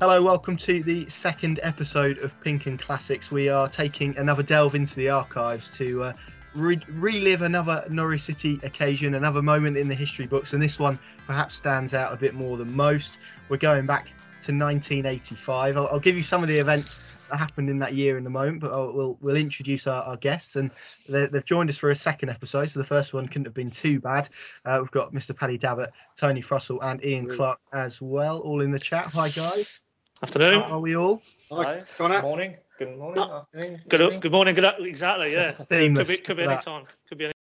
Hello, welcome to the second episode of Pinkun Classics. We are taking another delve into the archives to uh, re- relive another Norwich City occasion, another moment in the history books, and this one perhaps stands out a bit more than most. We're going back to 1985. I'll, I'll give you some of the events that happened in that year in a moment, but I'll, we'll we'll introduce our, our guests, and they- they've joined us for a second episode. So the first one couldn't have been too bad. Uh, we've got Mr. Paddy Davitt, Tony Frussell, and Ian Clark as well, all in the chat. Hi guys, Afternoon. how are we all? Hi. Hi. Good morning. Good morning. Afternoon. Good, good morning. Good exactly. Yeah. Could be could be any time. Could be any.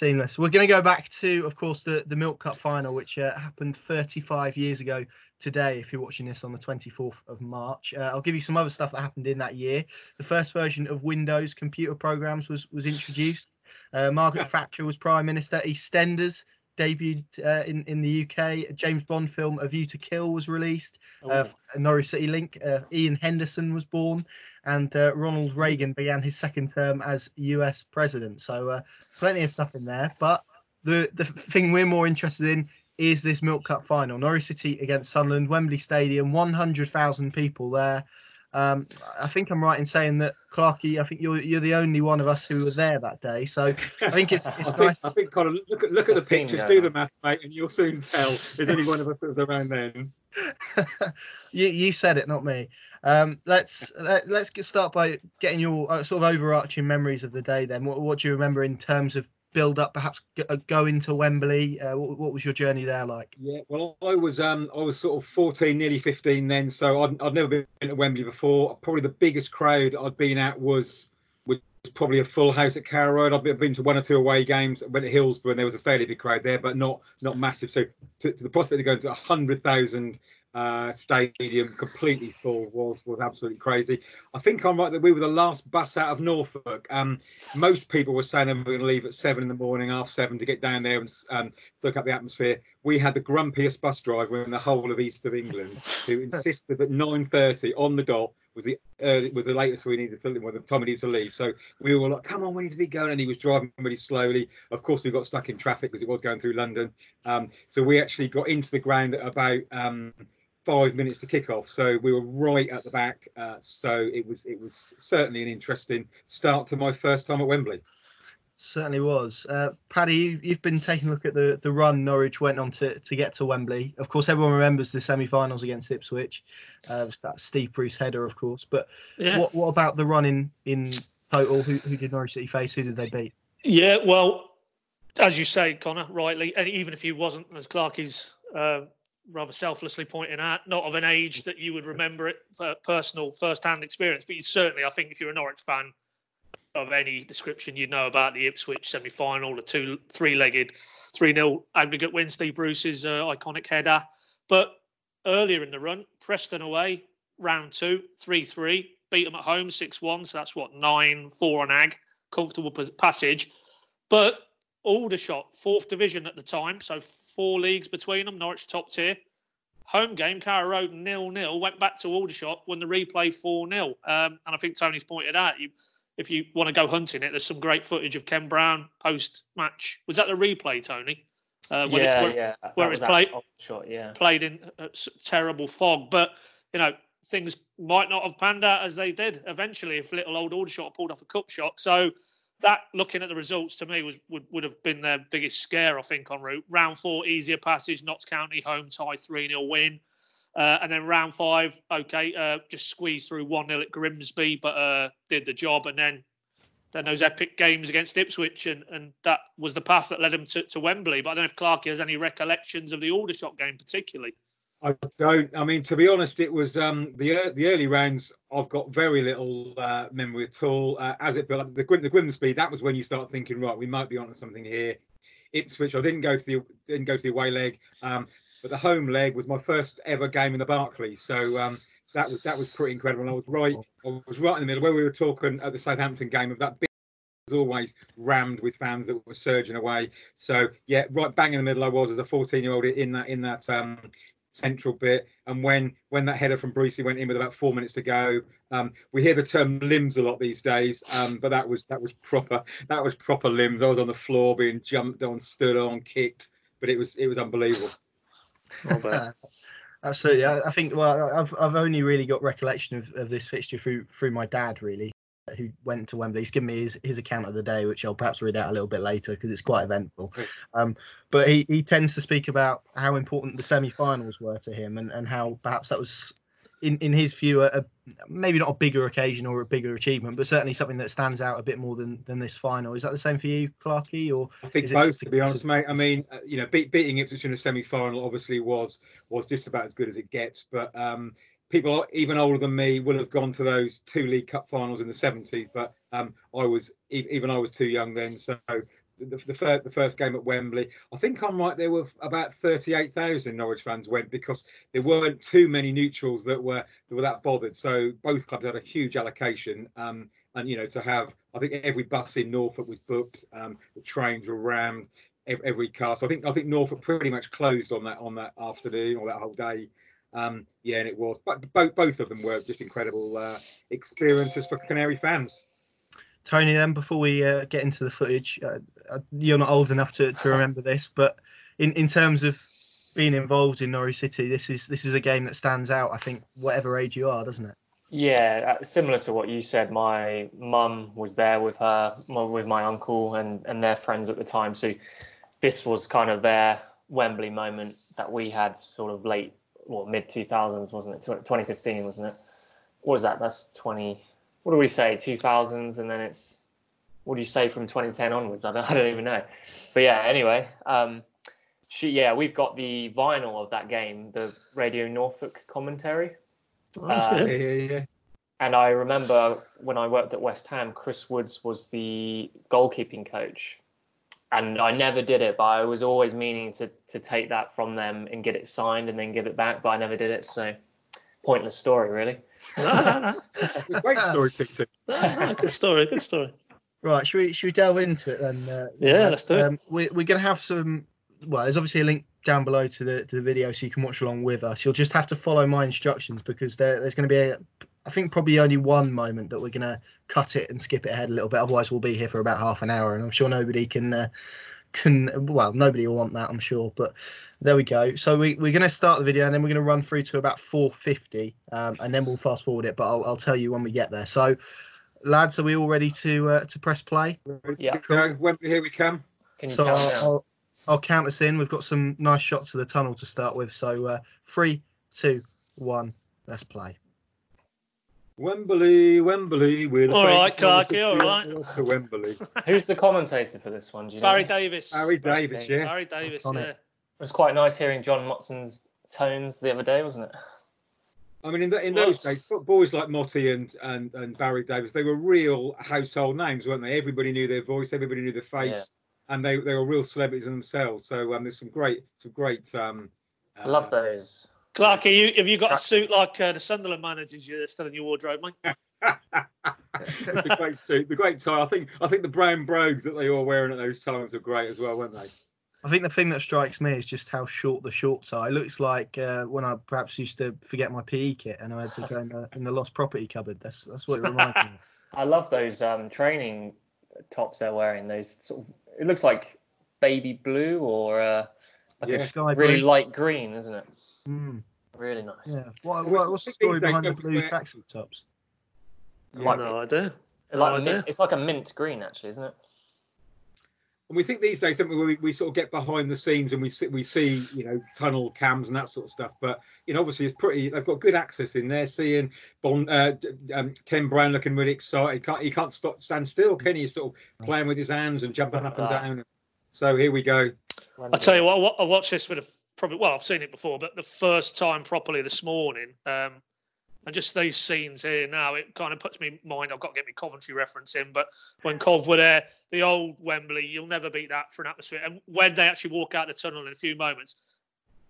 Seamless. We're going to go back to, of course, the, the Milk Cup final, which uh, happened 35 years ago today. If you're watching this on the 24th of March, uh, I'll give you some other stuff that happened in that year. The first version of Windows computer programs was was introduced. Uh, Margaret Thatcher was prime minister. EastEnders debuted uh, in in the UK. A James Bond film, A View to Kill, was released. Uh, Norwich City Link. Uh, Ian Henderson was born, and uh, Ronald Reagan began his second term as U.S. president. So uh, plenty of stuff in there. But the the thing we're more interested in is this Milk Cup final. Norwich City against Sunderland, Wembley Stadium, 100,000 people there. Um, I think I'm right in saying that Clarky. I think you're you're the only one of us who were there that day. So I think it's I it's think, nice. I think Connor, look at look at the Bingo. pictures, do the maths, mate, and you'll soon tell. There's only one of us that was around then. you you said it, not me. Um, let's let, let's get start by getting your uh, sort of overarching memories of the day. Then, what, what do you remember in terms of build up? Perhaps go into Wembley. Uh, what, was your journey there like? Yeah, well, I was um I was sort of 14, nearly 15 then, so I'd, I'd never been to Wembley before. Probably the biggest crowd I'd been at was was probably a full house at Carrow Road. I've been, to one or two away games. I Went to Hillsborough, and there was a fairly big crowd there, but not not massive. So to, to the prospect of going to a hundred thousand uh, stadium completely full was was absolutely crazy. I think I'm right that we were the last bus out of Norfolk. Um, most people were saying they were going to leave at seven in the morning, half seven, to get down there and um, soak up the atmosphere. We had the grumpiest bus driver in the whole of east of England, who insisted that 9:30 on the dot was the early, was the latest we needed to with the time we needed to leave. So we were like, "Come on, we need to be going," and he was driving really slowly. Of course, we got stuck in traffic because it was going through London. Um, so we actually got into the ground at about um, five minutes to kick off. So we were right at the back. Uh, so it was it was certainly an interesting start to my first time at Wembley. Certainly was. Uh, Paddy, you've, you've been taking a look at the, the run Norwich went on to, to get to Wembley. Of course, everyone remembers the semi finals against Ipswich. Uh, it was that Steve Bruce header, of course. But Yeah. what, what about the run in, in total? Who, who did Norwich City face? Who did they beat? Yeah. Well, as you say, Connor, rightly, and even if he wasn't, as Clarky's uh, rather selflessly pointing out, not of an age that you would remember it personal first-hand experience, but you certainly, I think, if you're a Norwich fan of any description, you'd know about the Ipswich semi-final, the two three-legged, three-nil aggregate win, Steve Bruce's uh, iconic header. But earlier in the run, Preston away, round two, three-three, beat them at home, six-one. So that's what nine-four on Ag, comfortable passage. But Aldershot, fourth division at the time, so four leagues between them. Norwich top tier. Home game, Carrow Road nil nil. Went back to Aldershot, won the replay four 0 um, And I think Tony's pointed out, you, if you want to go hunting it, there's some great footage of Ken Brown post match. Was that the replay, Tony? Uh, it- yeah, where- yeah. that where was it's played- Shot, yeah. played in uh, terrible fog. But you know, things might not have panned out as they did eventually if little old Aldershot pulled off a cup shot. So that, looking at the results, to me was would, would have been their biggest scare. I think on route round four, easier passage, Notts County home tie, three 0 win. Uh, and then round five, okay, uh, just squeezed through one 0 at Grimsby, but uh, did the job. And then then those epic games against Ipswich, and, and that was the path that led him to, to Wembley. But I don't know if Clarkey has any recollections of the Aldershot game particularly. I don't. I mean, to be honest, it was um, the the early rounds. I've got very little uh, memory at all. Uh, as it built up, the, the Grimsby, that was when you start thinking, right, we might be onto something here. Ipswich, I didn't go to the didn't go to the away leg, um, but the home leg was my first ever game in the Barclays. So um, that was that was pretty incredible. And I was right, I was right in the middle where we were talking at the Southampton game of that. Big, was always rammed with fans that were surging away. So yeah, right bang in the middle I was as a 14 year old in that in that um, central bit. And when when that header from Brucey went in with about four minutes to go, um, we hear the term limbs a lot these days, um, but that was that was proper that was proper limbs. I was on the floor being jumped on, stood on, kicked, but it was it was unbelievable. Absolutely, I, I think. Well, I've I've only really got recollection of, of this fixture through through my dad, really, who went to Wembley. He's given me his, his account of the day, which I'll perhaps read out a little bit later because it's quite eventful. Um, but he, he tends to speak about how important the semi-finals were to him and, and how perhaps that was in, in his view, a, a, maybe not a bigger occasion or a bigger achievement, but certainly something that stands out a bit more than, than this final. Is that the same for you, Clarky? Or I think both, to be honest, mate. I mean, uh, you know, beat, beating Ipswich in a semi-final obviously was was just about as good as it gets. But um, people even older than me will have gone to those two League Cup finals in the 70s. But um, I was even I was too young then, so the, the, first, the first game at Wembley. I think I'm right. There were about 38,000 Norwich fans went because there weren't too many neutrals that were that were that bothered. So both clubs had a huge allocation. Um, and you know, to have I think every bus in Norfolk was booked. Um, the trains were rammed. Every, car. So I think I think Norfolk pretty much closed on that on that afternoon or that whole day. Um, yeah, and it was. But both both of them were just incredible uh, experiences for Canary fans. Tony, then before we uh, get into the footage, uh, uh, you're not old enough to, to remember this, but in, in terms of being involved in Norwich City, this is this is a game that stands out. I think whatever age you are, doesn't it? Yeah, uh, similar to what you said. My mum was there with her, with my uncle and and their friends at the time. So this was kind of their Wembley moment that we had, sort of late, well, mid two thousands, wasn't it? Twenty fifteen, wasn't it? What was that? That's twenty what do we say, 2000s, and then it's what do you say from 2010 onwards? I don't, I don't even know. But yeah, anyway, um, she, yeah, we've got the vinyl of that game, the Radio Norfolk commentary. Oh, uh, yeah, yeah, yeah. And I remember when I worked at West Ham, Chris Woods was the goalkeeping coach. And I never did it, but I was always meaning to, to take that from them and get it signed and then give it back, but I never did it. So pointless story, really. Great story, Tick Tick. good story, good story. Right, should we should we delve into it then? Uh, yeah, let's do it. Um, we, we're going to have some. Well, there's obviously a link down below to the to the video, so you can watch along with us. You'll just have to follow my instructions because there, there's going to be a, I think probably only one moment that we're going to cut it and skip it ahead a little bit. Otherwise, we'll be here for about half an hour, and I'm sure nobody can uh, can well nobody will want that i'm sure but there we go. So we, we're going to start the video and then we're going to run through to about 450 um, and then we'll fast forward it but I'll, I'll tell you when we get there. So lads are we all ready to uh, to press play? Yeah. cool. here we come. So I'll, I'll, I'll, count us in. We've got some nice shots of the tunnel to start with. So uh, three two one let's play Wembley, Wembley, we're the all right, Clarky, all right. To Wembley. Who's the commentator for this one? Do you Barry know? Davies. Barry Davies, yeah. Barry Davies, yeah. It. it was quite nice hearing John Motson's tones the other day, wasn't it? I mean, in, the, in those days, boys like Motti and, and and Barry Davies, they were real household names, weren't they? Everybody knew their voice, everybody knew their face, yeah. and they, they were real celebrities in themselves. So um, there's some great some great. Um, uh, I love those. Clarky, you, have you got a suit like uh, the Sunderland managers you're still in your wardrobe, mate? it's a great suit, the great tie. I think I think the brown brogues that they were wearing at those times were great as well, weren't they? I think the thing that strikes me is just how short the shorts are. It looks like uh, when I perhaps used to forget my PE kit and I had to go in the, in the lost property cupboard. That's that's what it reminds me. Of. I love those um, training tops they're wearing. Those sort of, it looks like baby blue or uh, like yeah. a really light green, isn't it? Mm. Really nice. Yeah. What, what, what's the story behind the blue tracksuit tops? Yeah. No idea. Like no mint, it's like a mint green, actually, isn't it? And we think these days, don't we, we, we sort of get behind the scenes and we see, we see, you know, tunnel cams and that sort of stuff. But you know, obviously, it's pretty. They've got good access in there. Seeing Bond, uh, um, Ken Brown looking really excited. He can't he can't stop stand still, can he? He's sort of playing with his hands and jumping up and down. So here we go. I tell you what, I watched this for the probably well, I've seen it before, but the first time properly this morning. Um, and just these scenes here now, it kind of puts me in mind. I've got to get my Coventry reference in, but when Cov were there, the old Wembley, you'll never beat that for an atmosphere. And when they actually walk out the tunnel in a few moments,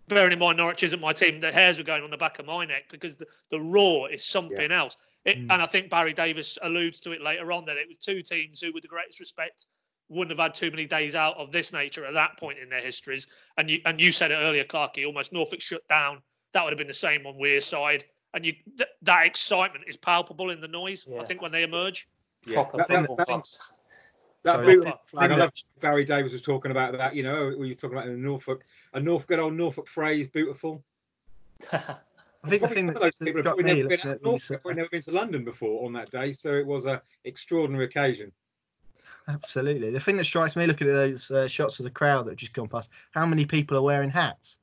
bearing in mind Norwich isn't my team, the hairs were going on the back of my neck because the, the roar is something yeah. else. It, mm. And I think Barry Davies alludes to it later on that it was two teams who, with the greatest respect, wouldn't have had too many days out of this nature at that point in their histories. And you and you said it earlier, Clarky, almost Norfolk shut down that would have been the same on Wearside. And you th- that excitement is palpable in the noise. Yeah. I think when they emerge. Yeah. Proper That- that- football that- clubs. That Sorry. boot flag, I love Barry Davies was talking about that. You know, we were talking about in Norfolk, a North good old Norfolk phrase, beautiful. I think the thing that those people have probably me never been looking out at Norfolk, these, have probably never been to London before on that day, so it was a extraordinary occasion. Absolutely. The thing that strikes me looking at those uh, shots of the crowd that have just gone past, how many people are wearing hats?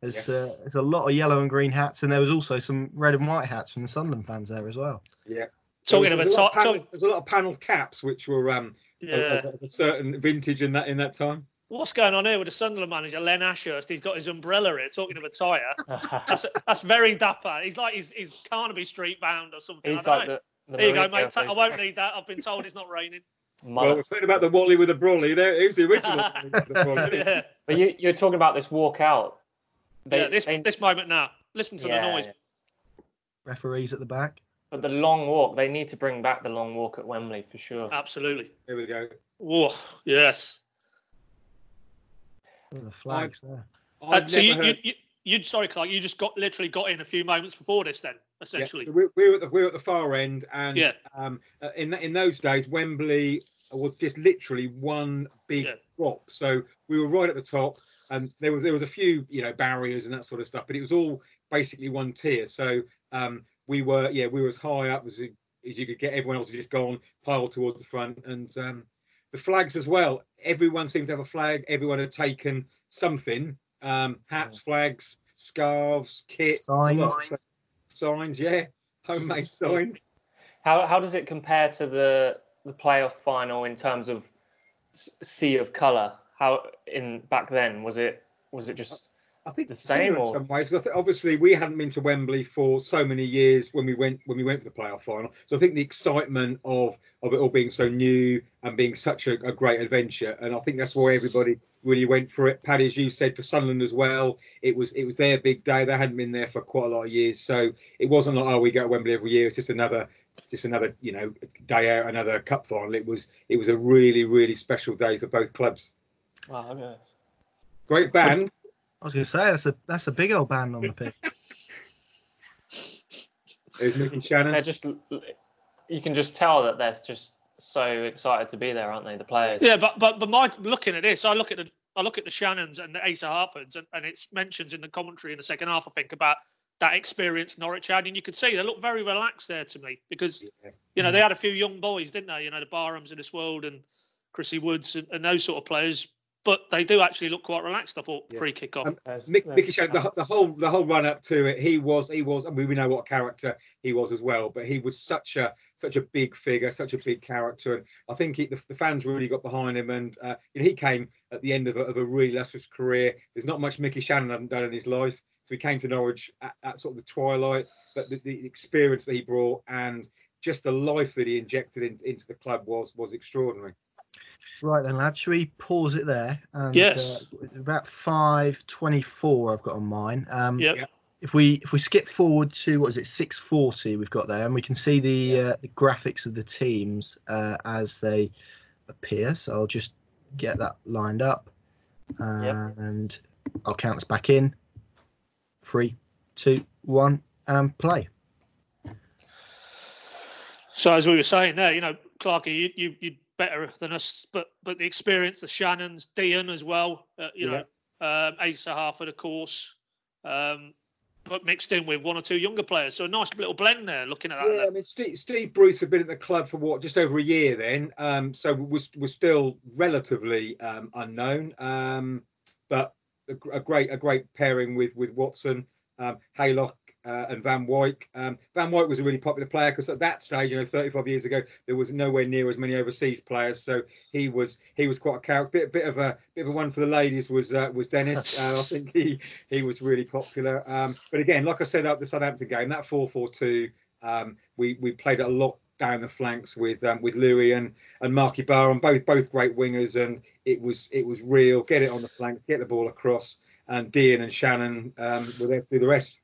There's, Yes. uh, there's a lot of yellow and green hats, and there was also some red and white hats from the Sunderland fans there as well. Yeah. Talking of a there's, a lot top, of panel, there's a lot of panel caps which were um yeah. of, of a certain vintage in that in that time. What's going on here with the Sunderland manager, Len Ashurst? He's got his umbrella here, talking of a tyre. That's that's very dapper. He's like he's, he's Carnaby Street bound or something. He's I like don't know. the, the There you go, mate. Ta- I won't need that. I've been told it's not raining. Well, we're mullets. saying about the Wally with the Brawley. There, who's the original? The Brawley? But you, you're talking about this walkout. They, yeah. This they- this moment now. Listen to yeah, the noise. yeah. Referees at the back. But the long walk, they need to bring back the long walk at Wembley for sure. Absolutely. Here we go. Oh, yes. Oh, the flags there. Uh, I've so you, never you, heard- you, you, sorry, Clark, you just got literally got in a few moments before this, then essentially. so we're, we're at the we're at the far end, and Yeah. um, uh, in in those days, Wembley was just literally one big Yeah. drop. So we were right at the top, and there was there was a few you know barriers and that sort of stuff, but it was all basically one tier. So um, we were yeah we were as high up as, you- as you could get. Everyone else had just gone piled towards the front, and um, the flags as well. Everyone seemed to have a flag. Everyone had taken something. Um, hats, flags, scarves, kit, Signs. signs. Yeah, homemade Just- signs. How how does it compare to the the playoff final in terms of sea of color? How in back then was it was it just I think the similar same in some ways. 'cause I obviously, we hadn't been to Wembley for so many years when we went when we went for the playoff final. So I think the excitement of of it all being so new and being such a, a great adventure, and I think that's why everybody really went for it. Paddy, as you said, for Sunderland as well, it was it was their big day. They hadn't been there for quite a lot of years, so it wasn't like oh we go to Wembley every year. It's just another just another you know day out, another cup final. It was it was a really really special day for both clubs. wow, okay. Great band. I was going to say that's a that's a big old band on the pitch. There's Mickey Channon. they're just you can just tell that they're just so excited to be there, aren't they? The players. Yeah, but but but my looking at this, I look at the I look at the Channons and the Asa Hartfords, and, and it's mentions in the commentary in the second half. I think about that experience Norwich had, and you could see they look very relaxed there to me because Yeah. you know they had a few young boys, didn't they? You know the Barhams of this world and Chrissy Woods and, and those sort of players, but they do actually look quite relaxed. I thought Yeah. pre kickoff. Um, There's- Mick, there's- Mickey Channon, the, the whole the whole run up to it, he was he was. I mean, we know what character he was as well, but he was such a such a big figure, such a big character, and I think he, the, the fans really got behind him. And uh, you know, he came at the end of a, of a really illustrious career. There's not much Mickey Channon hadn't done in his life, so he came to Norwich at, at sort of the twilight, but the, the experience that he brought and just the life that he injected in, into the club was was extraordinary. Right then, lads, should we pause it there? And, Yes. Uh, about five twenty-four, I've got on mine. Um, Yep. If we if we skip forward to what is it six forty, we've got there, and we can see the uh, the graphics of the teams uh, as they appear. So I'll just get that lined up, uh, Yep. and I'll count us back in. Three, two, one, and play. So as we were saying there, you know, Clarky, you you you better than us, but but the experience, the Channons, Deehan as well, uh, you know, um, Asa Hartford, of course, um, but mixed in with one or two younger players. So a nice little blend there. Looking at that, Yeah, I mean, Steve, Steve Bruce had been at the club for what, just over a year then. Um, so we're, we're still relatively um, unknown, um, but a, a great a great pairing with with Watson, um, Haylock, uh, and Van Wyk. Um, Van Wyk was a really popular player because at that stage, you know, 35 years ago, there was nowhere near as many overseas players. So he was he was quite a character. Bit, bit of a bit of a one for the ladies was uh, was Dennis. Uh, I think he he was really popular. Um, but again, like I said up the Southampton game, that 4-4-2, um, we we played a lot down the flanks with um, with Louis and and Marky and both both great wingers, and it was it was real. Get it on the flanks, get the ball across, and Deehan and Channon um, were there to do the rest.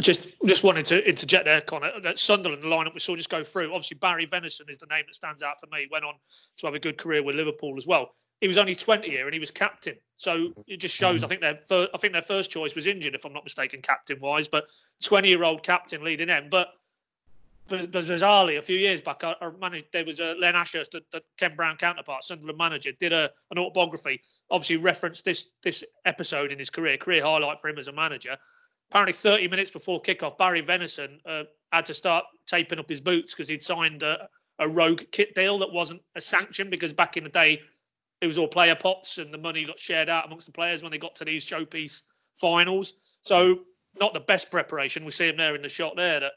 Just just wanted to interject there, Connor. That Sunderland the lineup we saw just go through. Obviously, Barry Venison is the name that stands out for me. Went on to have a good career with Liverpool as well. he was only 20 here and he was captain. So it just shows. Mm-hmm. I think their fir- I think their first choice was injured, if I'm not mistaken, captain wise. But 20 year old captain leading them. But but but bizarrely, a few years back, I, I managed, there was a Len Ashurst, the, the Ken Brown counterpart, Sunderland manager, did a an autobiography. Obviously, referenced this this episode in his career, career highlight for him as a manager. Apparently, 30 minutes before kickoff, Barry Venison uh, had to start taping up his boots because he'd signed a, a rogue kit deal that wasn't a sanction because back in the day it was all player pots and the money got shared out amongst the players when they got to these showpiece finals. So not the best preparation. We see him there in the shot there that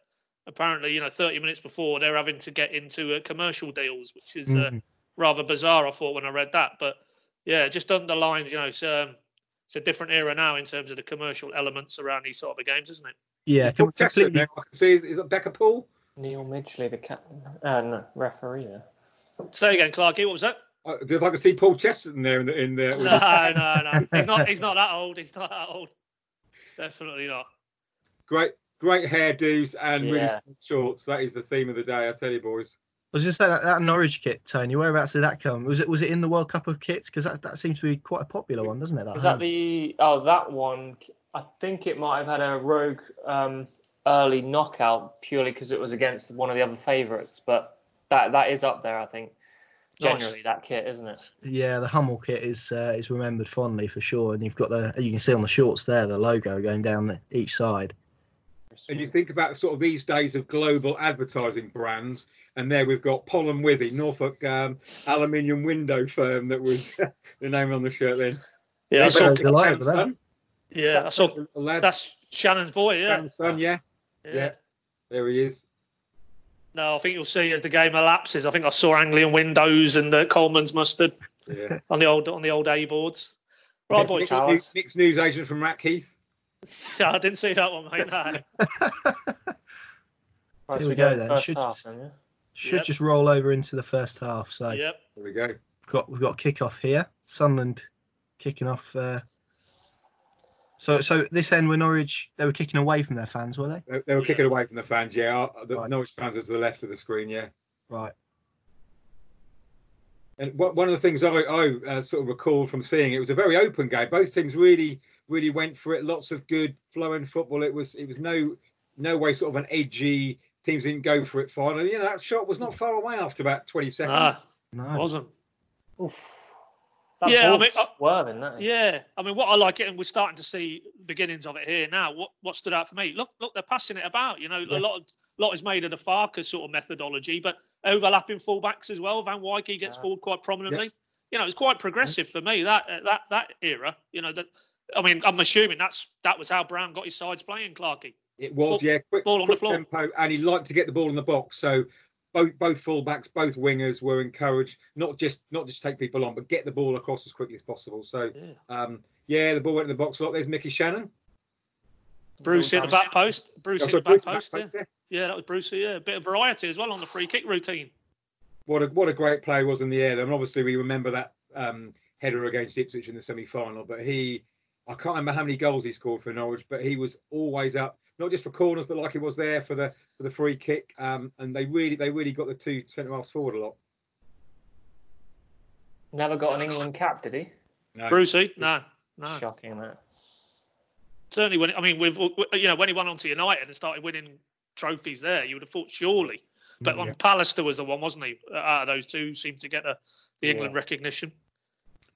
apparently you know 30 minutes before they're having to get into uh, commercial deals, which is uh, Mhm. rather bizarre. I thought when I read that, but yeah, just underlines you know so, um, it's a different era now in terms of the commercial elements around these sort of games, isn't it? Yeah, Paul com- Chester completely. now, I can see. Is, is that Becca Paul? Neil Midgley, the captain, uh, no, referee there. Say again, Clarky. What was that? Uh, if I could see Paul Chesterton there in the in the. No, no, no. He's not. He's not that old. He's not that old. Definitely not. Great, great hairdos and really Yeah. small shorts. That is the theme of the day. I tell you, boys. I was just saying that, that Norwich kit, Tony. Whereabouts did that come? Was it was it in the World Cup of kits? Because that that seems to be quite a popular one, doesn't it? Is that was home? the? Oh, that one. I think it might have had a rogue um, early knockout purely because it was against one of the other favourites. But that that is up there, I think. Nice. Generally, that kit, isn't it? Yeah, the Hummel kit is uh, is remembered fondly for sure, and you've got the you can see on the shorts there the logo going down the, each side. And you think about sort of these days of global advertising brands, and there we've got Pollen Withy, Norfolk um, aluminium window firm that was the name on the shirt then. Yeah, I saw. but- delight that. Son, Yeah, I saw. That's Channon's boy. Yeah. Channon's son, yeah, yeah, there he is. No, I think you'll see as the game elapses. I think I saw Anglian windows and the Colman's mustard Yeah. on the old on the old A boards. Right, Yes, boys. Nick. Nick's, Nick's news agent from Rackheath. Yeah, I didn't see that one, mate. No. Right, Here so we go to then. Should half just- then, yeah? Should Yep. just roll over into the first half. So Yep. There we go. we've got we've got a kick here. Sunderland kicking off. Uh, so so this end were Norwich. They were kicking away from their fans, were they? They, they were Yeah. kicking away from the fans, yeah. Uh, The Right. Norwich fans are to the left of the screen, yeah. Right. And what, one of the things I, I uh, sort of recall from seeing it was a very open game. Both teams really, really went for it. Lots of good flowing football. It was, it was no, no way sort of an edgy. Teams didn't go for it finally. You know that shot was not far away after about twenty seconds. Ah, No. wasn't. Oof. That Yeah, I mean, swerving, that is. Yeah, I mean, what I like it, and we're starting to see beginnings of it here now. What what stood out for me? Look, look, they're passing it about. You know, Yeah. a lot of lot is made of the Farke's sort of methodology, but overlapping fullbacks as well. Van Wyk gets Yeah. forward quite prominently. You know, it's quite progressive for me that that that era. You know that. I mean, I'm assuming that's that was how Brown got his sides playing, Clarkey. It was, Ball- yeah, quick, ball on the floor. tempo, and he liked to get the ball in the box. So both both fullbacks, both wingers were encouraged not just not just take people on, but get the ball across as quickly as possible. So Yeah. um, yeah, the ball went in the box a lot. There's Mickey Channon. Bruce in the back post. Bruce Oh, in the back Bruce in the post. Yeah. post, yeah. yeah, that was Bruce. Yeah, a bit of variety as well on the free kick routine. What a what a great play was in the air. And obviously we remember that um, header against Ipswich in the semi final. But he, I can't remember how many goals he scored for Norwich, but he was always up, not just for corners, but like he was there for the for the free kick. Um, and they really they really got the two centre halves forward a lot. Never got an England cap, did he? No. Brucey, no, no. Shocking that. certainly when I mean with you know when he went on to United and started winning trophies there, you would have thought surely. But um, Yeah. Pallister was the one, wasn't he? Uh, Out of those two, seemed to get the, the Yeah. England recognition.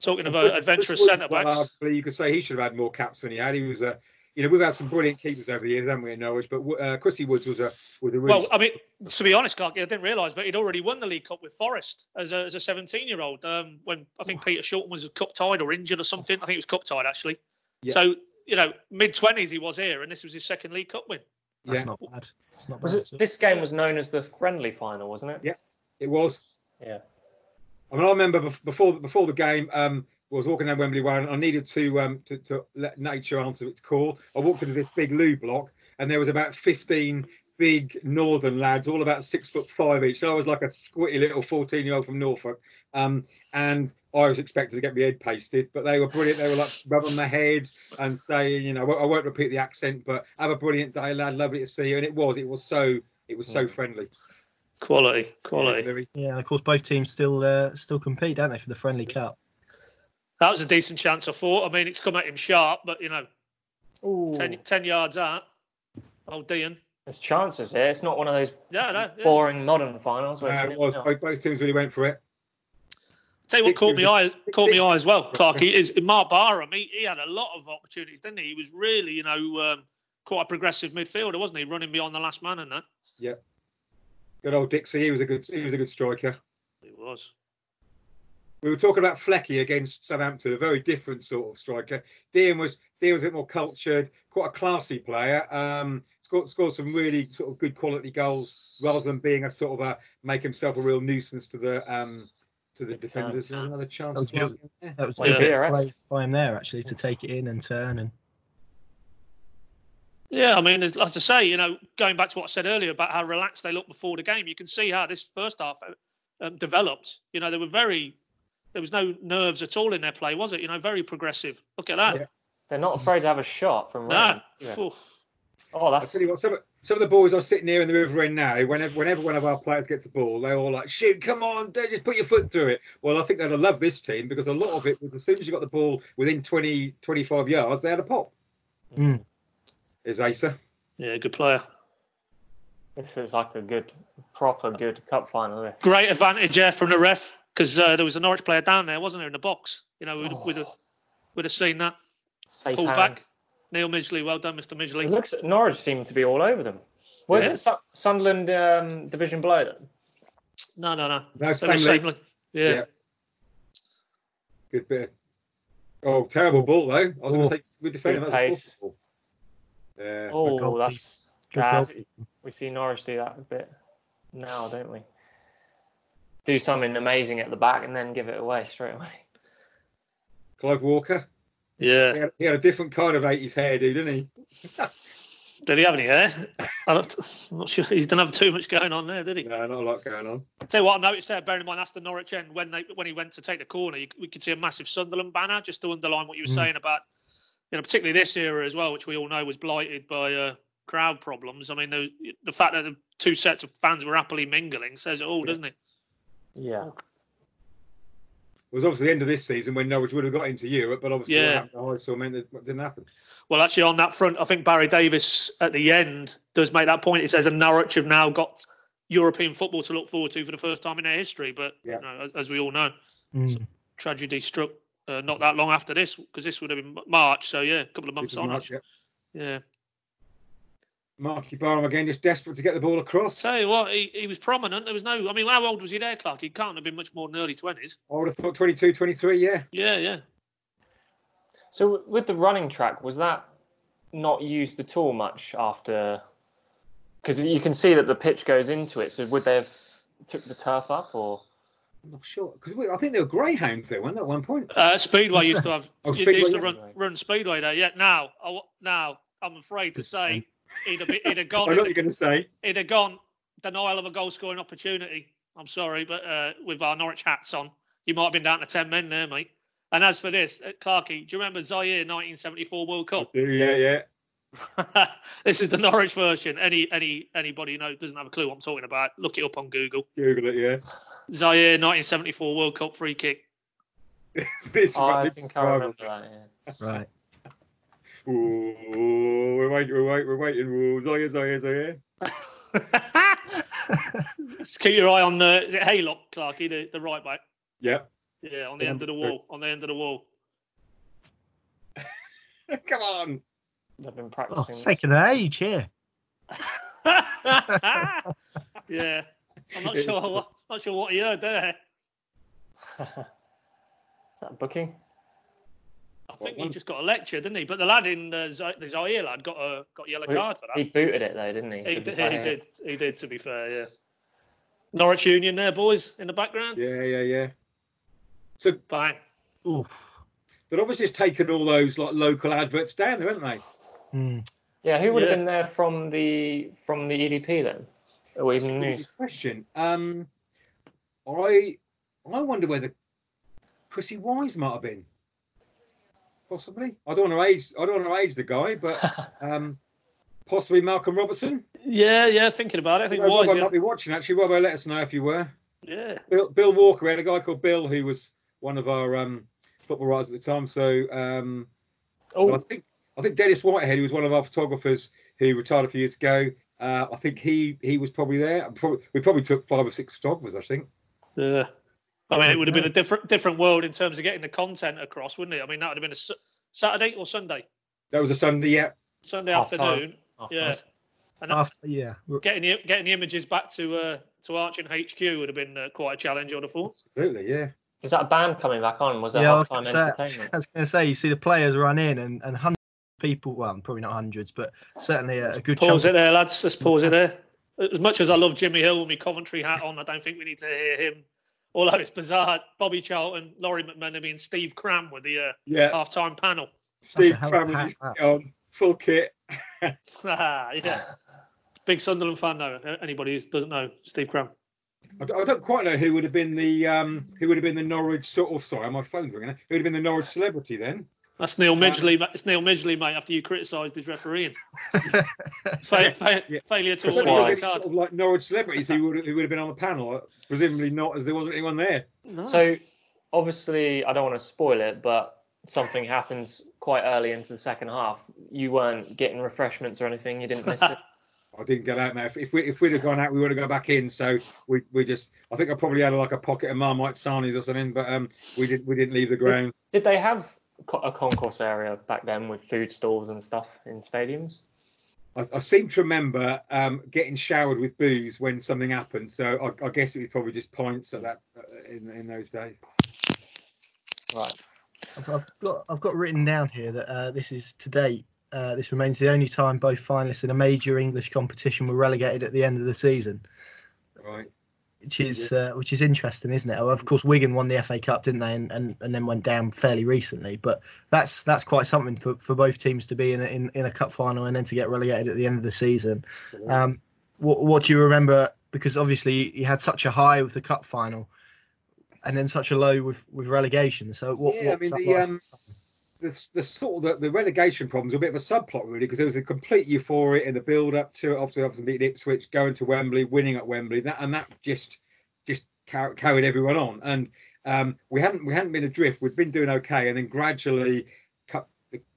Talking And about Chris- adventurous centre Woods, well, backs. you could say he should have had more caps than he had. He was a, you know, we've had some brilliant keepers over the years, haven't we, in Norwich? But uh, Chrissy Woods was a was a really Well, I mean, to be honest, Clark, I didn't realise, but he'd already won the League Cup with Forest as a, as a 17 year old. Um, when I think Peter Shilton was cup tied or injured or something. I think it was cup tied actually. Yeah. So you know, mid 20s he was here, and this was his second League Cup win. That's yeah, not bad. It's not Was bad. it? This game was known as the friendly final, wasn't it? Yeah. it was. Yeah. I mean, I remember before before the game, um, I was walking down Wembley Way, and I needed to um to, to let nature answer its call. I walked into this big loo block, and there was about fifteen big northern lads, all about six foot five each. So I was like a squitty little fourteen year old from Norfolk, um, and I was expected to get my head pasted, but they were brilliant. They were like rubbing my head and saying, you know, I won't- repeat the accent, but have a brilliant day, lad. Lovely to see you. And it was, it was so, it was so Mm. friendly. Quality, quality. Yeah, and of course both teams still uh, still compete, don't they, for the friendly cup? That was a decent chance, I thought. I mean, it's come at him sharp, but you know, 10, 10 yards out. Oh, Deehan. there's chances here. It's not one of those Yeah, no, yeah. boring modern finals where it's it was. Both, both teams really went for it. Tell you what caught me eye, caught me eye as well, Right. Clarky, is Mark Barham. He, he had a lot of opportunities, didn't he? He was really, you know, um, quite a progressive midfielder, wasn't he? Running beyond the last man and that. Yeah. Good old Dixie. He was a good. He was a good striker. He was. We were talking about Flecky against Southampton, a very different sort of striker. Deehan was Deehan was a bit more cultured, quite a classy player. Um, scored, scored some really sort of good quality goals rather than being a sort of a make himself a real nuisance to the um to the Good defenders. turn. Another chance. That was as good. That was a good yeah. play by him there actually to take it in and turn and Yeah, I mean, as, as I say, you know, going back to what I said earlier about how relaxed they looked before the game, you can see how this first half um, developed. You know, they were very, there was no nerves at all in their play, was it? You know, very progressive. Look at that. Yeah. They're not afraid to have a shot from No. range. Yeah. Phew. Oh, I that's tell you what, some of, some of the boys are sitting here in the River End now. Whenever, whenever one of our players gets the ball, they're all like, "Shoot, come on, don't just put your foot through it." Well, I think they'd have loved this team because a lot of it was as soon as you got the ball within 20, 25 yards, they had a pop. Mm. Is Asa? Yeah, good player. this is like a good, proper good cup final. This. Great advantage there from the ref because uh, there was a Norwich player down there, wasn't there, in the box? You know, we'd, we'd, have, we'd have seen that. Safe Pull hands. back. Neil Midgley, well done, Mr. It Midgley. looks Norwich seem to be all over them. Was Yeah. it Su- Sunderland um, division below them? No, no, no. No, They Stanley. Yeah. Yeah. Good bit. Oh, terrible ball though. I was going Oh. to say good defending. Good pace. ball. Yeah. Oh, that's good that's- goal. we see Norwich do that a bit now, don't we? Do something amazing at the back and then give it away straight away. Clive Walker. Yeah. He had, he had a different kind of 80s hairdo, didn't he? Did he have any hair? I don't, I'm not sure. He didn't have too much going on there, did he? No, not a lot going on. Tell you what, I noticed there, bearing in mind that's the Norwich end, when they when he went to take the corner, you, we could see a massive Sunderland banner just to underline what you were Mm. saying about, you know, particularly this era as well, which we all know was blighted by uh, crowd problems. I mean, the, the fact that the two sets of fans were happily mingling says it all, Yeah. doesn't it? Yeah. It was obviously the end of this season when Norwich would have got into Europe, but obviously Yeah. what happened to meant that it didn't happen. Well, actually, on that front, I think Barry Davies at the end does make that point. He says, and Norwich have now got European football to look forward to for the first time in their history. But Yeah. you know, as, as we all know, Mm. tragedy struck uh, not that long after this because this would have been March. So yeah, a couple of months on. March, yeah. Yeah. Marky Barham again, just desperate to get the ball across. I Tell you what, he, he was prominent. There was no. I mean, how old was he there, Clark? He can't have been much more than early twenties. I would have thought 22, 23, yeah. Yeah, yeah. So with the running track, was that not used at all much after? Because you can see that the pitch goes into it. So would they have took the turf up or? I'm not sure. Because I think they were greyhounds there, weren't they, at one point? Uh, Speedway used to have. Oh, you Speedway, used to yeah. run run Speedway there. Yeah. Now, I wa- now I'm afraid to say he'd have, been- he'd have gone. I know what you're going to say. He'd have gone denial of a goal scoring opportunity. I'm sorry, but uh, with our Norwich hats on, you might have been down to ten men there, mate. And as for this, uh, Clarky, do you remember Zaire 1974 World Cup? Yeah, yeah. this is the Norwich version. Any any anybody who knows doesn't have a clue what I'm talking about, look it up on Google. Google it, yeah. Zaire 1974 World Cup free kick. It's, Oh, I think I remember that. Yeah. Right. Ooh, we're waiting, we're waiting, we're waiting. Ooh, Zoya, Zoya, Zoya. Just keep your eye on the is it Haylock, Clarky, the, the right back. Yeah. Yeah, on the Yeah, end of the but- wall. On the end of the wall. Come on. They've been Oh, practicing. it's taking an age here. yeah. I'm not sure what not sure what he heard there. Is that booking? I think he just got a lecture, didn't he? But the lad in the, Z- the Zaire lad got a got a yellow Well, card for that. He booted it though, didn't he? He, It did, he did. He did. To be fair, yeah. Norwich Union there, boys, in the background. Yeah, yeah, yeah. So, Fine. Oof. but obviously, it's taken all those like local adverts down, haven't they? Mm. Yeah, who would Yeah. have been there from the from the EDP then, or even the That's a news? question. Um, I I wonder whether Chrissy Wise might have been. Possibly. I don't want to age. I don't want to age the guy, but um, possibly Malcolm Robertson. Yeah, yeah. Thinking about it, I think Robbo Wise. might Yeah. be watching. Actually, Robbo, let us know if you were. yeah. Bill, Bill Walker. We had a guy called Bill who was one of our um, football writers at the time. So um, but I Oh, think I think Dennis Whitehead, who was one of our photographers who retired a few years ago, uh, I think he he was probably there. Probably, we probably took five or six photographers, I think. Yeah. I mean, it would have been a different different world in terms of getting the content across, wouldn't it? I mean, that would have been a S- Saturday or Sunday, That was a Sunday, yeah. Sunday Half time. afternoon. oh, Yeah, nice. and After, yeah. getting the getting the images back to uh, to Archant HQ would have been uh, quite a challenge, I'd have thought. Absolutely, yeah. Is that a band coming back on? Was that Yeah, I was half-time gonna say- entertainment? I was going to say, you see the players run in and, and hundreds of people, well, probably not hundreds, but certainly a, a good Pause chunk. it there, lads. Let's pause it there. As much as I love Jimmy Hill with my Coventry hat on, I don't think we need to hear him. Although it's bizarre, Bobby Charlton, Lawrie McMenemy, and Steve Cram were the uh, Yeah. half-time panel. Steve hell of a Cram with his on, full kit. Ah, yeah, big Sunderland fan though. Anybody who doesn't know Steve Cram. I don't, I don't quite know who would have been the um, who would have been the Norwich sort of sorry, my phone's ringing. Who would have been the Norwich celebrity then? That's Neil Midgley. mate. It's Neil Midgley, mate. After you criticised his refereeing, Fa- fa- Yeah. failure to I don't order know a if red it's card. sort of like Norwich celebrities who would have, who would have been on the panel. Uh, Presumably not, as there wasn't anyone there. No. So obviously, I don't want to spoil it, but something happens quite early into the second half. You weren't getting refreshments or anything. You didn't miss it. I didn't get out, man. If, if we if we'd have gone out, we would have gone back in. So we, we just I think I probably had like a pocket of Marmite sarnies or something, but um we didn't we didn't leave the ground. Did they have co- a concourse area back then with food stalls and stuff in stadiums? I, I seem to remember um getting showered with booze when something happened. So I, I guess it was probably just pints at that uh, in in those days. Right. I've, I've got I've got written down here that uh, this is to date. Uh, this remains the only time both finalists in a major English competition were relegated at the end of the season, Right. Which is uh, which is interesting, isn't it? Of course, Wigan won the FA Cup, didn't they? And, and, and then went down fairly recently. But that's that's quite something for, for both teams to be in a, in, in a cup final and then to get relegated at the end of the season. Um, what, what do you remember? Because obviously you had such a high with the cup final, and then such a low with, with relegation. So what? yeah, I mean the like? um the, sort of the, the relegation problems are a bit of a subplot really because there was a complete euphoria in the build up to it. Obviously, obviously beating Ipswich, going to Wembley, winning at Wembley, that and that just just carried everyone on. And um, we hadn't we hadn't been adrift. We'd been doing okay, and then gradually. Cup,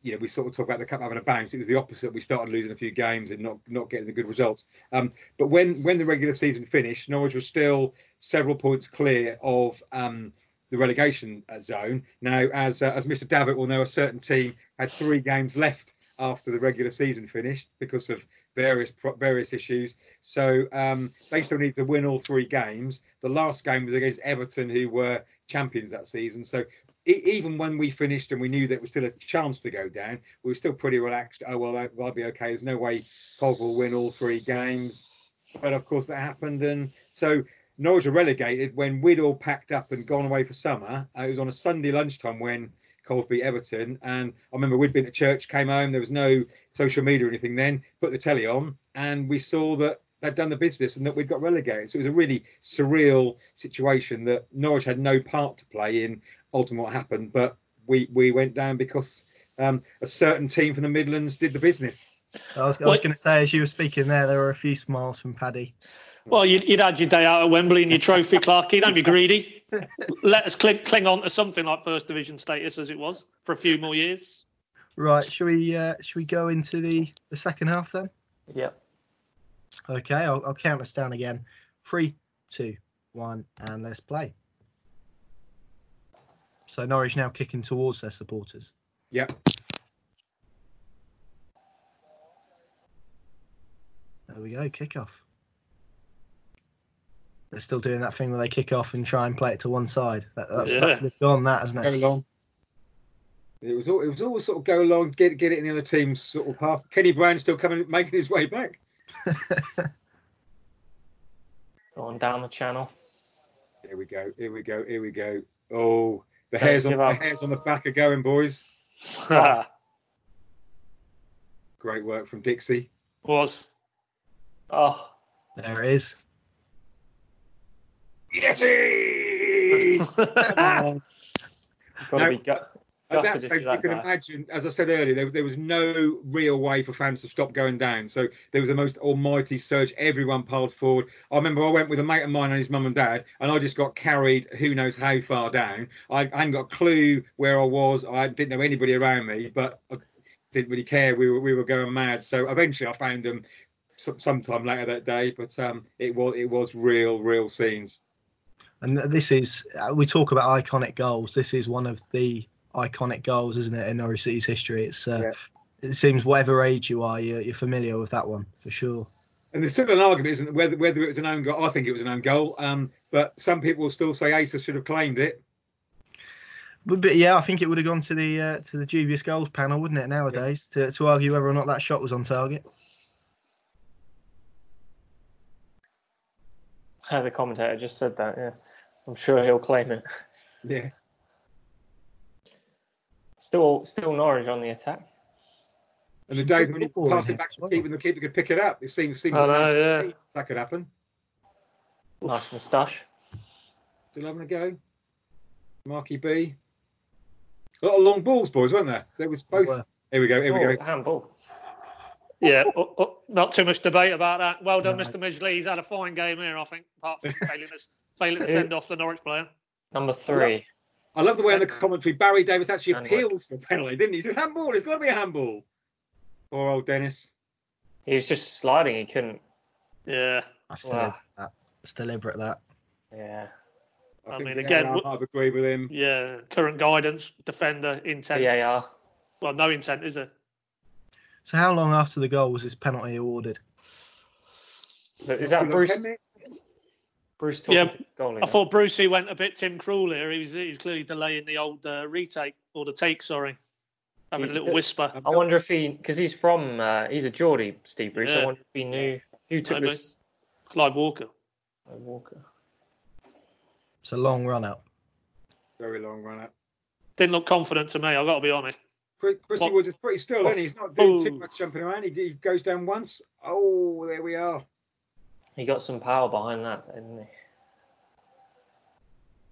you know, we sort of talk about the cup having a bounce. It was the opposite. We started losing a few games and not not getting the good results. Um, but when when the regular season finished, Norwich was still several points clear of um, the relegation uh, zone. Now, as uh, as Mr. Davitt will know, a certain team had three games left after the regular season finished because of various various issues. So um, they still need to win all three games. The last game was against Everton, who were champions that season. So e- even when we finished and we knew that was still a chance to go down, we were still pretty relaxed. Oh well, I'll be okay. There's no way Cov will win all three games. But of course, that happened, and so Norwich were relegated when we'd all packed up and gone away for summer. Uh, it was on a Sunday lunchtime when Cov beat Everton, and I remember we'd been to church, came home. There was no social media or anything then. Put the telly on, and we saw that they'd done the business and that we'd got relegated. So it was a really surreal situation that Norwich had no part to play in ultimately what happened, but we we went down because um, a certain team from the Midlands did the business. I was, I was going to say, as you were speaking there, there were a few smiles from Paddy. Well, you'd, you'd had your day out at Wembley and your trophy, Clarky. Don't be greedy. Let us cling, cling on to something like first division status as it was for a few more years. Right, Should we uh, shall we go into the, the second half then? Yep. Okay, I'll, I'll count us down again. Three, two, one, and let's play. So Norwich now kicking towards their supporters. Yep. There we go, kick off. They're still doing that thing where they kick off and try and play it to one side. That, that's, that's Yeah. lived on, that hasn't Go it? along. It was all it was always sort of go along, get get it in the other team's sort of half. Kenny Brown still coming, making his way back. Going down the channel. Here we go. Here we go. Here we go. Oh, the Don't hairs on give the hairs on the back are going, boys. Great work from Dixie. Was. Oh, There it is. Yeti! got to No. be gut. At that stage, you're you that can guy. imagine, as I said earlier, there, there was no real way for fans to stop going down. So there was the most almighty surge. Everyone piled forward. I remember I went with a mate of mine and his mum and dad, and I just got carried who knows how far down. I, I hadn't got a clue where I was. I didn't know anybody around me, but I didn't really care. We were we were going mad. So eventually, I found them some, sometime later that day. But um, it was it was real real scenes. And this is uh, we talk about iconic goals. This is one of the iconic goals, isn't it, in Norwich City's history? It's uh, it seems whatever age you are, you're, you're familiar with that one for sure. And there's still an argument, isn't it, whether whether it was an own goal. I think it was an own goal. Um, but some people will still say Asa should have claimed it. But, but yeah, I think it would have gone to the uh, to the dubious goals panel, wouldn't it? Nowadays, to, to argue whether or not that shot was on target. The commentator just said that. Yeah, I'm sure he'll claim it. Yeah. Still, still Norwich on the attack. And the Some days when you football pass it back to here the keeper and the keeper could pick it up. It seems seems I know, yeah. that could happen. Nice moustache. Still having a go. Marky B. A lot of long balls, boys, weren't there? There was both. Here we go. Here we Oh, go. handball. Yeah, oh, oh, not too much debate about that. Well done, No. Mr. Midgley. He's had a fine game here, I think, apart from failing to, failing to send off the Norwich player. Number three. I love the way in the commentary Barry Davies actually And appealed for the penalty, didn't he? He said, handball, it's got to be a handball. Poor old Dennis. He was just sliding. He couldn't. Yeah, That's Wow. deliberate. That. It's deliberate. That. Yeah. I think mean, again, AR w- might have agreed with him. yeah. Current guidance, defender, intent. VAR. Well, no intent, is there? So how long after the goal was this penalty awarded? Is that Bruce? 10 minutes? Bruce talking Yeah, to the goalie. I thought Brucey went a bit Tim Krul here. He was, he was clearly delaying the old uh, retake or the take, sorry. Having a He- little whisper. I wonder if he, because he's from, uh, he's a Geordie, Steve Bruce. I wonder if he knew who took Maybe. this. Clive Walker. Walker. It's a long run up. Very long run up. Didn't look confident to me, I've got to be honest. Chris- Chrissy Woods is pretty still, isn't he? He's not doing too Oh. much jumping around. He, he goes down once. Oh, there we are. He got some power behind that, didn't he?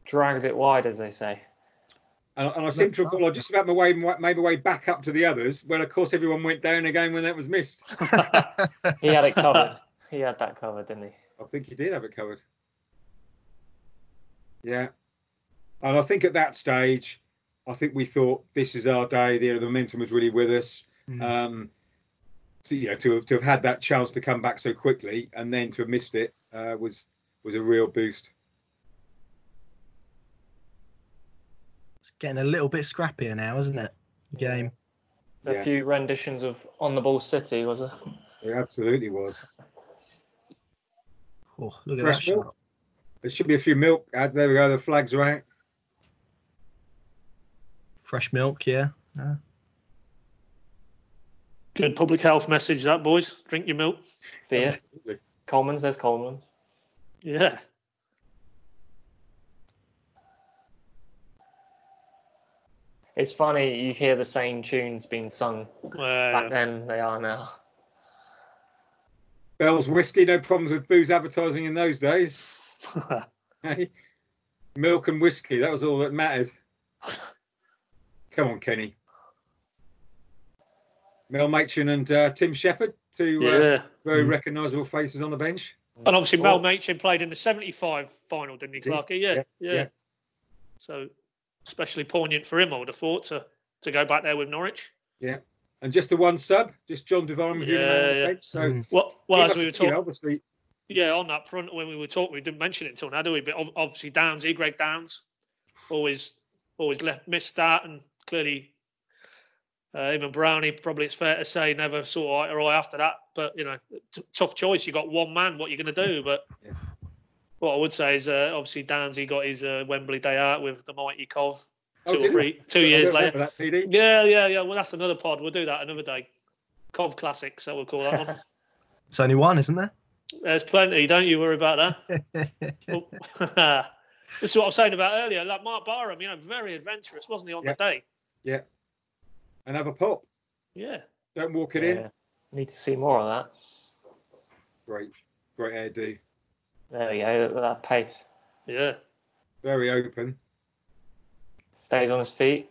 Dragged it wide, as they say. And, and I seem to recall I just about my way, made my way back up to the others, when of course everyone went down again when that was missed. He had it covered. he had that covered, didn't he? I think he did have it covered. Yeah. And I think at that stage, I think we thought this is our day. The, the momentum was really with us. Mm. Um, to, you know, to have, to have had that chance to come back so quickly and then to have missed it uh, was was a real boost. It's getting a little bit scrappier now, isn't it? The game. A Yeah. few renditions of On the Ball City, was it? It absolutely was. Oh, look at Fresh that milk. shot. There should be a few milk ads. There we go. The flags are out. Fresh milk, yeah. yeah. Good public health message, that, boys. Drink your milk. Fear. Absolutely. Colman's, there's Colman's. Yeah. It's funny, you hear the same tunes being sung back then they are now. Bell's whiskey. No problems with booze advertising in those days. Hey, milk and whiskey. That was all that mattered. Come on, Kenny. Mel Machin and uh, Tim Shepherd, two uh, yeah. very Mm. recognisable faces on the bench. And obviously, Mel Well, Machin played in the 75 final, didn't he, Did. Clarky? Yeah, Yeah, yeah. yeah. So, especially poignant for him, I would have thought, to, to go back there with Norwich. Yeah. And just the one sub, just John Devine was the only man on Yeah, the yeah. bench. So, Mm. Well, well as must we were talking, know, obviously, yeah, on that front, when we were talking, we didn't mention it until now, do we? But ob- obviously, Downsy, Greg Downs, always always left missed that, and clearly, uh, even Brownie, probably it's fair to say, never saw eye to eye after that. But you know, t- tough choice. You got one man. What you're going to do? But Yeah. what I would say is, uh, obviously, Downsy got his uh, Wembley day out with the mighty Cov Oh, two or did he? three, two I years later. that, Yeah, yeah, yeah. Well, that's another pod. We'll do that another day. Cov Classic, so we'll call that one. It's only one, isn't there? There's plenty. Don't you worry about that. Oh, this is what I was saying about earlier. Like Mark Barham, you know, very adventurous, wasn't he on Yeah. the day? And have a pop. Yeah. Don't walk it in. Need to see more of that. Great, great AD. There we go, look at that pace. Yeah. Very open. Stays on his feet.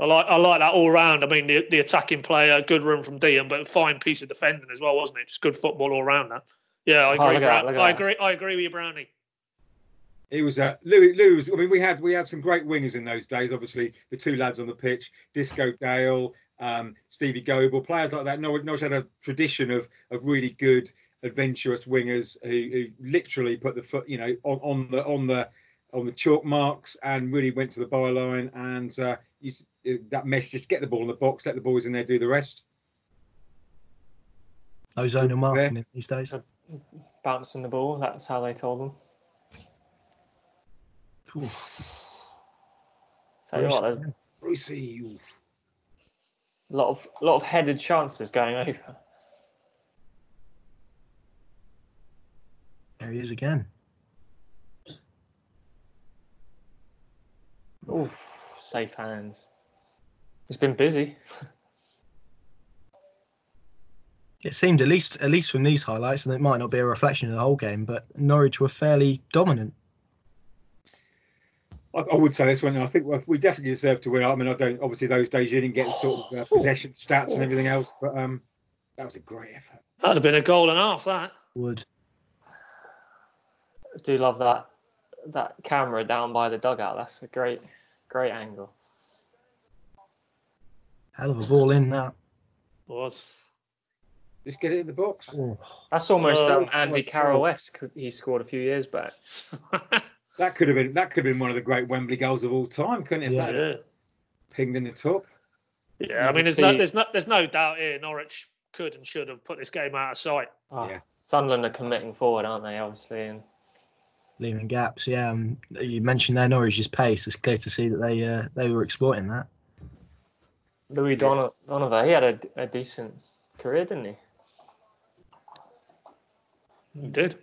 I like I like that all round. I mean, the, the attacking player, good run from Dean, but fine piece of defending as well, wasn't it? Just good football all round. That. Yeah, I Oh, agree. look at that, Brown- look I that. agree. I agree with you, Brownie. He was uh, Louis. Louis. I mean, we had we had some great wingers in those days. Obviously, the two lads on the pitch, Disco Dale, um, Stevie Goble, players like that. Norwich, Norwich had a tradition of of really good, adventurous wingers who, who literally put the foot, you know, on, on the on the on the chalk marks and really went to the byline. And uh, you, uh, that mess, just get the ball in the box, let the boys in there do the rest. No zonal marking these days. Bouncing the ball. That's how they told them. Ooh, Tell you what, there's Brucey, oof. a lot of lot of headed chances going over. there he is again. Oof, safe hands. It's been busy. It seemed at least at least from these highlights, and it might not be a reflection of the whole game, but Norwich were fairly dominant. I, I would say this one. I think we definitely deserve to win. I mean, I don't. Obviously, those days you didn't get the sort of uh, possession stats and everything else, but um, that was a great effort. That'd have been a goal and a half. That. Would I do love that that camera down by the dugout. That's a great great angle. hell of a ball in that. Was. Just get it in the box. Oh, That's almost Oh, um, Andy Carroll-esque. He scored a few years back. That could have been that could have been one of the great Wembley goals of all time, couldn't it? If Yeah. that yeah. pinged in the top. Yeah. I mean, there's no, there's no, there's no doubt here. Norwich could and should have put this game out of sight. Oh, Yeah. Sunderland are committing forward, aren't they? Obviously, and leaving gaps. Yeah, um, you mentioned their Norwich's pace. It's clear to see that they uh, they were exploiting that. Louis Don- Donowa, he had a, a decent career, didn't he? He did.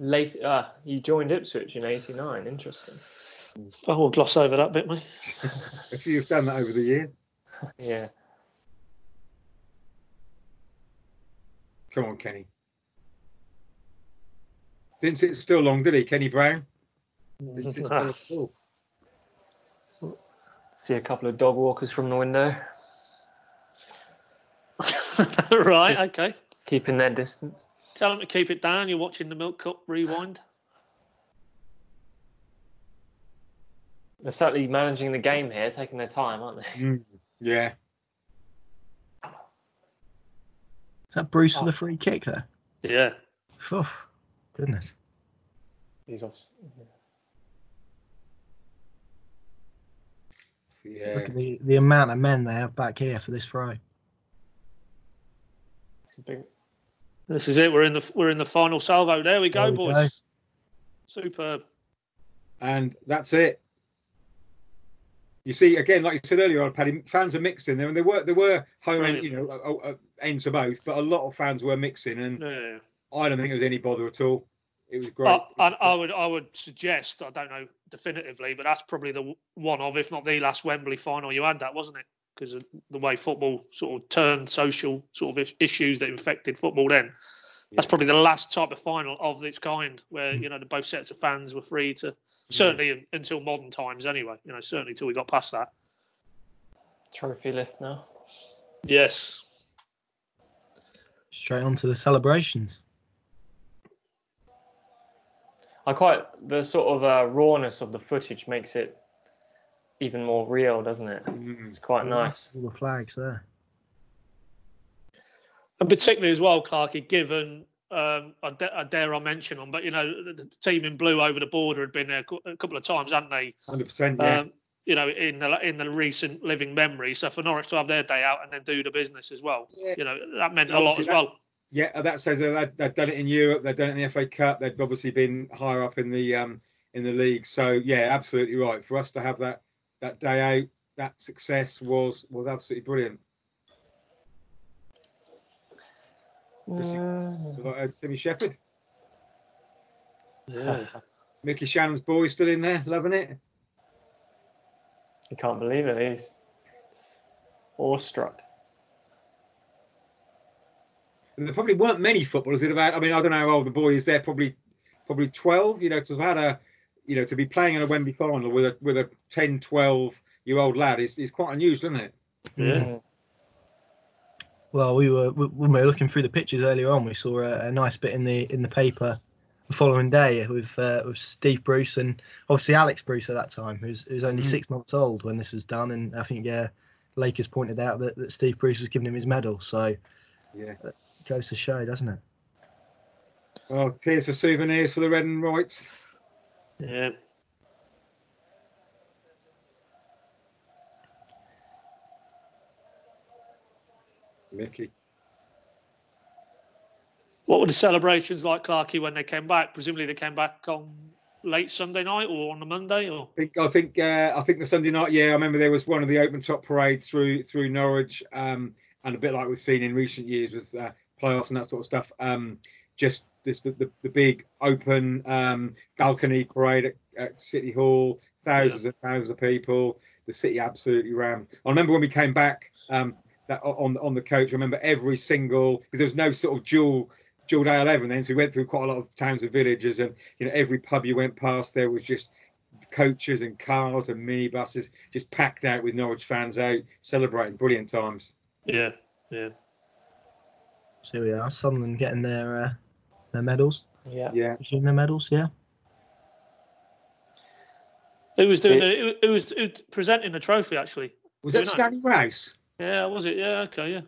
Late, uh, he joined Ipswich in '89. Interesting. Oh, we'll gloss over that bit, mate. A few have done that over the year. Yeah. Come on, Kenny. Didn't sit still long, did he, Kenny Brown? Didn't sit still at all. See a couple of dog walkers from the window, right. Okay. keeping their distance. Tell them to keep it down. You're watching the Milk Cup rewind. They're certainly managing the game here, taking their time, aren't they? Mm, yeah. Is that Bruce for the free kick there? Yeah. Phew, goodness. He's off. Yeah. Look at the, the amount of men they have back here for this throw. It's a big. This is it. We're in the we're in the final salvo. There we go, There we boys. go. Superb. And that's it. You see, again, like you said earlier on, Paddy, fans are mixed in there, and there were there were home end, Brilliant. you know, uh, uh, ends of both, but a lot of fans were mixing, and Yeah. I don't think it was any bother at all. It was great. I, I, I would I would suggest I don't know definitively, but that's probably the one of, if not the last Wembley final you had. That wasn't it? Because of the way football sort of turned social sort of issues that infected football. Then that's probably the last type of final of its kind, where you know the both sets of fans were free to certainly un- until modern times anyway. You know certainly till we got past that. Trophy lift now. Yes. Straight on to the celebrations. I quite the sort of uh, rawness of the footage makes it even more real, doesn't it? Mm. It's quite nice. All the flags there. and particularly as well, Clarky, given um, I, dare I mention them, but you know the, the team in blue over the border had been there a couple of times, hadn't they? 100%, yeah. Um, you know, in the in the recent living memory. So for Norwich to have their day out and then do the business as well, Yeah. you know, that meant a lot as that- well. Yeah, and that says that they'd, they'd done it in Europe. they've done it in the FA Cup. they've obviously been higher up in the um, in the league. So yeah, absolutely right. For us to have that that day out, that success was was absolutely brilliant. Mm. Uh, Timmy Shepherd, Yeah. Mickey Channon's boy, still in there, loving it. You can't believe it. He's awestruck. And there probably weren't many footballers that about. I mean, I don't know how old the boy is. They're probably probably twelve. You know, to have had a you know, to be playing in a Wembley final with a with a 10, 12 year old lad is, is quite unusual, isn't it? Yeah. Mm. Well, we were when we were looking through the pictures earlier on. We saw a, a nice bit in the in the paper the following day with uh, with Steve Bruce and obviously Alex Bruce at that time, who's who's only Mm. six months old when this was done. And I think yeah, Lakers pointed out that, that Steve Bruce was giving him his medal. So Yeah. goes to show, doesn't it? Oh, tears for souvenirs for the red and whites. Yeah. Mickey. What were the celebrations like, Clarky, when they came back? Presumably they came back on late Sunday night or on the Monday, or I think I think uh, I think the Sunday night. Yeah, I remember there was one of the open top parades through through Norwich, um, and a bit like we've seen in recent years with uh, playoffs and that sort of stuff. Um, just just the, the, the big open um, balcony parade at, at City Hall, thousands and thousands of people. The city absolutely rammed. I remember when we came back um, that on on the coach. I remember every single because there was no sort of dual dual day eleven then, so we went through quite a lot of towns and villages, and you know every pub you went past there was just coaches and cars and minibuses just packed out with Norwich fans out celebrating brilliant times. yeah, yeah. So here we are, Sunderland getting their uh, their medals. Yeah. Yeah, Presume their medals, yeah. Who was doing? The, who, who was who presenting the trophy? Actually, was that? Stanley Rous? yeah, was it? Yeah, okay, yeah.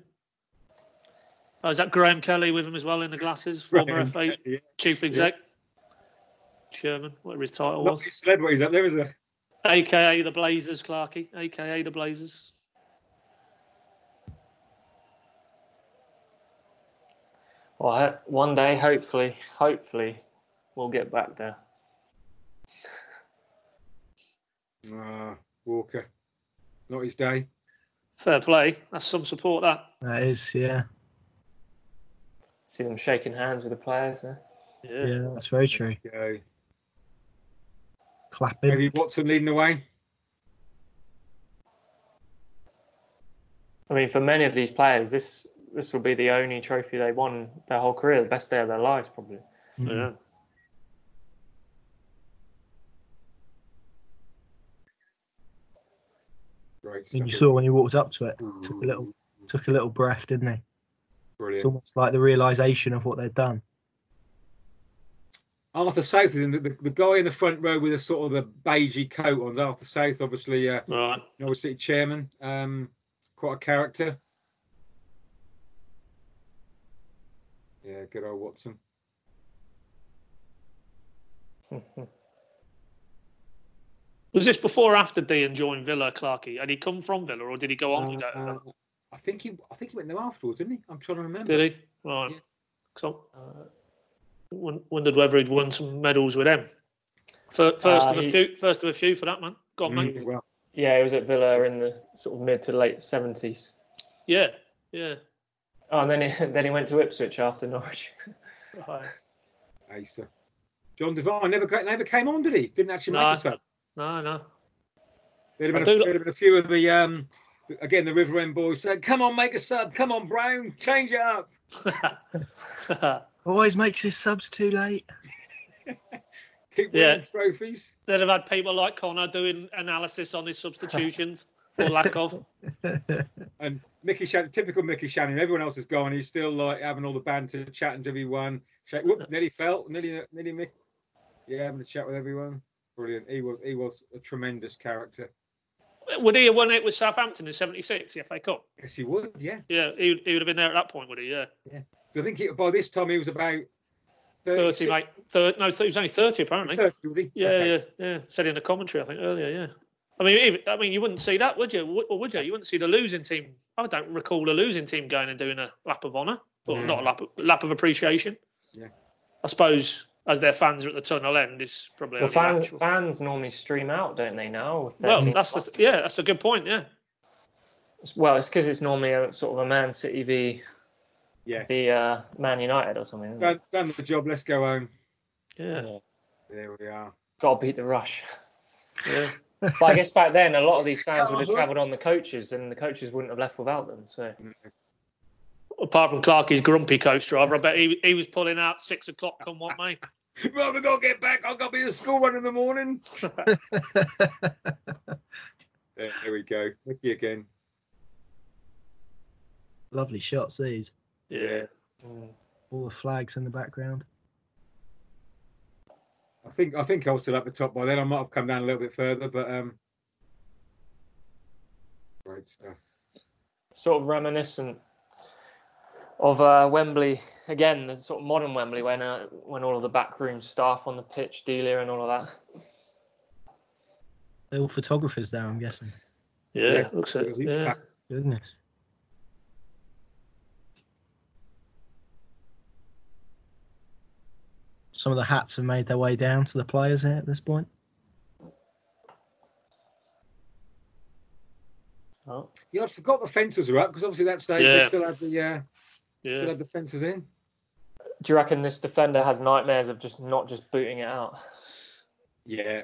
Oh, is that Graham Kelly with him as well in the glasses? Former Graham FA Yeah. chief exec, chairman, whatever his title Not was, his celebrities up there, is there? aka the Blazers, Clarky, aka the Blazers. Well, I- one day, hopefully, hopefully, we'll get back there. Ah, Walker, not his day. Fair play. That's some support. That. That is, yeah. See them shaking hands with the players. eh? Yeah. Yeah, that's very true. Yeah. Clapping. Maybe Watson leading the way. I mean, for many of these players, this this will be the only trophy they won their whole career, the best day of their lives, probably. Mm. Yeah. Great And you saw when he walked up to it, took a little took a little breath, didn't he? It's Brilliant. almost like the realization of what they'd done. Arthur South is in the, the, the guy in the front row with a sort of the beigey coat on. Arthur South, obviously, uh, Right. Norwich City chairman. Um, quite a character. Yeah, good old Watson. Was this before or after Dean joined Villa, Clarky? Had he come from Villa or did he go on? to Uh, go- uh, I think he, I think he went there afterwards, didn't he? I'm trying to remember. did he? Right. Yeah. So, uh, wondered whether he'd won some medals with them. First Uh, of a he- few. First of a few for that man. Got on, Mm, mate. well, Yeah, he was at Villa in the sort of mid to late seventies. Yeah. Yeah. Oh, and then he, then he went to Ipswich after Norwich. Right. Acer. John Devine never never came on, did he? Didn't actually make No. a sub. No, no. There'd have, been a, there'd have been a few of the um, again the River End boys said, "Come on, make a sub. Come on, Brown, change it up." Always makes his subs too late. Keep Yeah. trophies. They'd have had people like Connor doing analysis on his substitutions or lack of. And Mickey Channon, typical Mickey Channon. Everyone else is gone. He's still like having all the banter, chatting to everyone. Shake, whoop, nearly fell, nearly, nearly Mick. Yeah, having a chat with everyone. Brilliant. He was, he was a tremendous character. Would he have won it with Southampton in '76, the FA Cup? Yes, he would. Yeah. Yeah, he, would- he would have been there at that point, would he? Yeah. Yeah. I think he, by this time he was about 30, 36, mate. Thir- no, he was only 30, apparently. 30, was he? Yeah, Okay. yeah, yeah. Said in the commentary, I think earlier. Yeah. I mean, even, I mean, you wouldn't see that, would you? Or would you? You wouldn't see the losing team. I don't recall the losing team going and doing a lap of honour, or No. not a lap, of, lap of appreciation. Yeah. I suppose as their fans are at the tunnel end, it's probably Well, fans natural. fans normally stream out, don't they? Now. Well, that's the th- yeah, that's a good point. Yeah, well, it's because it's normally a sort of a Man City v Yeah. the uh, Man United or something. isn't it? Done, done the job. Let's go home. yeah, There we are. Got to beat the rush. yeah. But I guess back then, a lot of these fans would have uh-huh. travelled on the coaches, and the coaches wouldn't have left without them. So Apart from Clarkie's grumpy coach driver, I bet he, he was pulling out six o'clock come what may. Right, we gotta get back. I've got to be at school run in the morning. There, there we go. Look you again. Lovely shots, these. yeah. All the flags in the background. I think I think I was still at the top by then. I might have come down a little bit further, but um, great stuff. Sort of reminiscent of uh, Wembley again, the sort of modern Wembley when uh, when all of the backroom staff on the pitch, Delia and all of that. They're all photographers there, I'm guessing. Yeah, Yeah, looks it it. Yeah. back- Goodness. Some of the hats have made their way down to the players here at this point. Oh, Yeah, I forgot the fences were up because obviously that stage they still had the uh, still had the fences in. do you reckon this defender has nightmares of just not just booting it out? Yeah.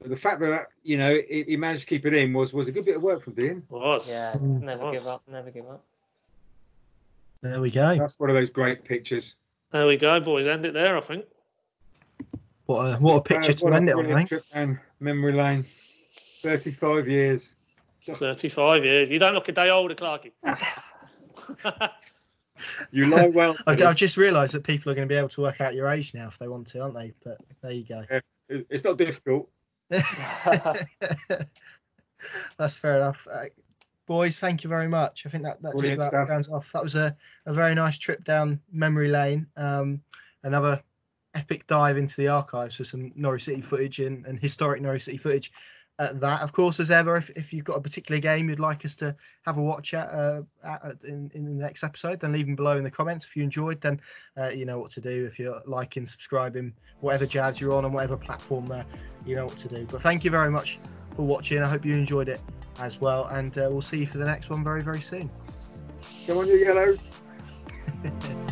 But the fact that you know he, he managed to keep it in was was a good bit of work from Dean. Was. Yeah, Mm. never Was. give up, never give up. There we go. That's one of those great pictures. There we go, boys. End it there, I think. What a, what a picture Uh, to what end it on, I trip down memory lane. Thirty-five years. 35 years. You don't look a day older, Clarky. You lie well. I've, I've just realised that people are going to be able to work out your age now if they want to, aren't they? But there you go. It- It's not difficult. That's fair enough. Uh, boys, thank you very much. I think that, that just about rounds off. That was a, a very nice trip down memory lane. Um, another epic dive into the archives for some Norwich City footage and, and historic Norwich City footage. At that, of course, as ever, if, if you've got a particular game you'd like us to have a watch at, uh, at in, in the next episode, then leave them below in the comments. If you enjoyed, then uh, you know what to do. If you're liking, subscribing, whatever jazz you're on and whatever platform there, you know what to do. But thank you very much for watching. I hope you enjoyed it as well, and uh, we'll see you for the next one very, very soon. Come on, you yellows.